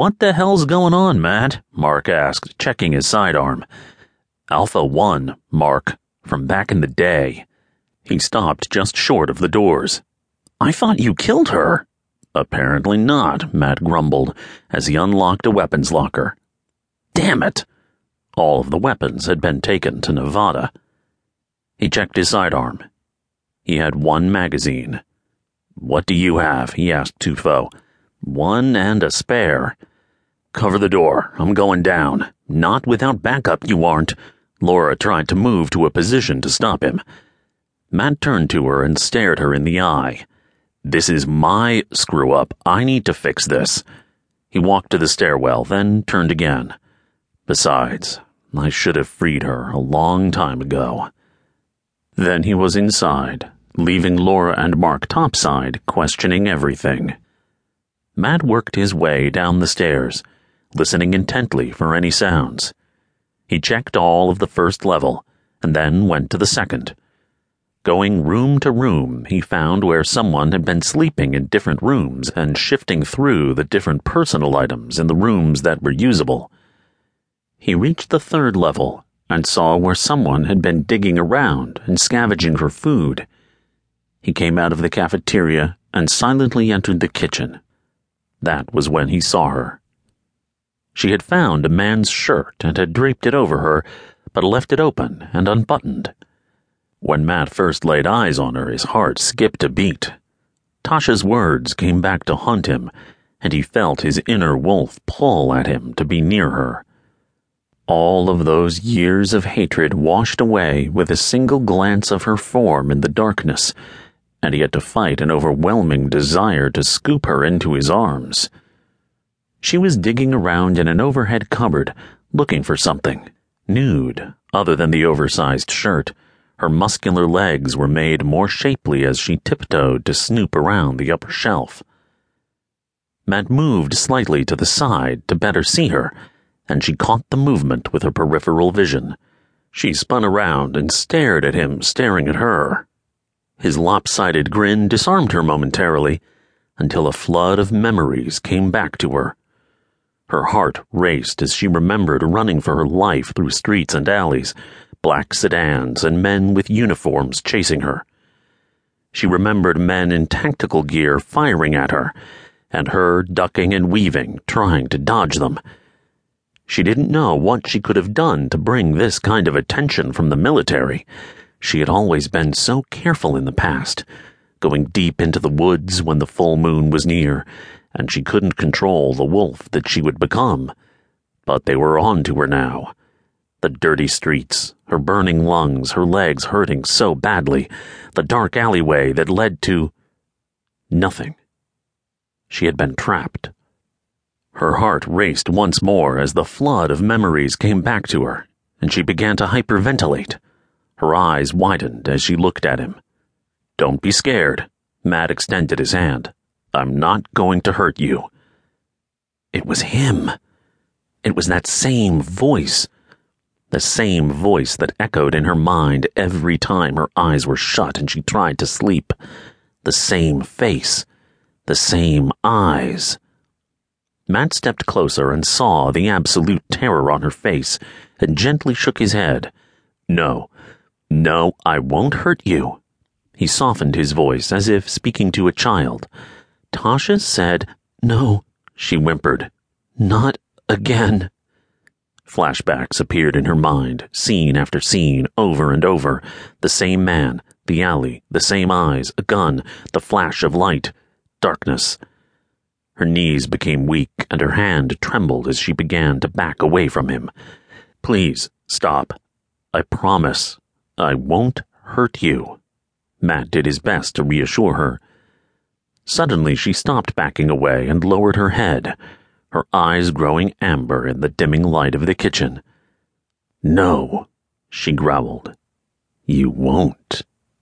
What the hell's going on, Matt? Mark asked, checking his sidearm. Alpha 1, Mark, from back in the day. He stopped just short of the doors. I thought you killed her. Apparently not, Matt grumbled as he unlocked a weapons locker. Damn it! All of the weapons had been taken to Nevada. He checked his sidearm. He had one magazine. What do you have? he asked Tufo. One and a spare. Cover the door. I'm going down. Not without backup, you aren't. Laura tried to move to a position to stop him. Matt turned to her and stared her in the eye. This is my screw up. I need to fix this. He walked to the stairwell, then turned again. Besides, I should have freed her a long time ago. Then he was inside, leaving Laura and Mark topside, questioning everything. Matt worked his way down the stairs, listening intently for any sounds. He checked all of the first level, and then went to the second. Going room to room, he found where someone had been sleeping in different rooms and shifting through the different personal items in the rooms that were usable. He reached the third level and saw where someone had been digging around and scavenging for food. He came out of the cafeteria and silently entered the kitchen. That was when he saw her. She had found a man's shirt and had draped it over her, but left it open and unbuttoned. When Matt first laid eyes on her, his heart skipped a beat. Tasha's words came back to haunt him, and he felt his inner wolf pull at him to be near her. All of those years of hatred washed away with a single glance of her form in the darkness and he had to fight an overwhelming desire to scoop her into his arms. She was digging around in an overhead cupboard, looking for something. Nude, other than the oversized shirt, her muscular legs were made more shapely as she tiptoed to snoop around the upper shelf. Matt moved slightly to the side to better see her, and she caught the movement with her peripheral vision. She spun around and stared at him staring at her. His lopsided grin disarmed her momentarily until a flood of memories came back to her. Her heart raced as she remembered running for her life through streets and alleys, black sedans, and men with uniforms chasing her. She remembered men in tactical gear firing at her, and her ducking and weaving, trying to dodge them. She didn't know what she could have done to bring this kind of attention from the military she had always been so careful in the past, going deep into the woods when the full moon was near, and she couldn't control the wolf that she would become. But they were on to her now. The dirty streets, her burning lungs, her legs hurting so badly, the dark alleyway that led to nothing. She had been trapped. Her heart raced once more as the flood of memories came back to her, and she began to hyperventilate. Her eyes widened as she looked at him. Don't be scared. Matt extended his hand. I'm not going to hurt you. It was him. It was that same voice. The same voice that echoed in her mind every time her eyes were shut and she tried to sleep. The same face. The same eyes. Matt stepped closer and saw the absolute terror on her face and gently shook his head. No, no, I won't hurt you. He softened his voice as if speaking to a child. Tasha said, No, she whimpered. Not again. Flashbacks appeared in her mind, scene after scene, over and over. The same man, the alley, the same eyes, a gun, the flash of light, darkness. Her knees became weak and her hand trembled as she began to back away from him. Please, stop. I promise. I won't hurt you. Matt did his best to reassure her. Suddenly, she stopped backing away and lowered her head, her eyes growing amber in the dimming light of the kitchen. No, she growled. You won't.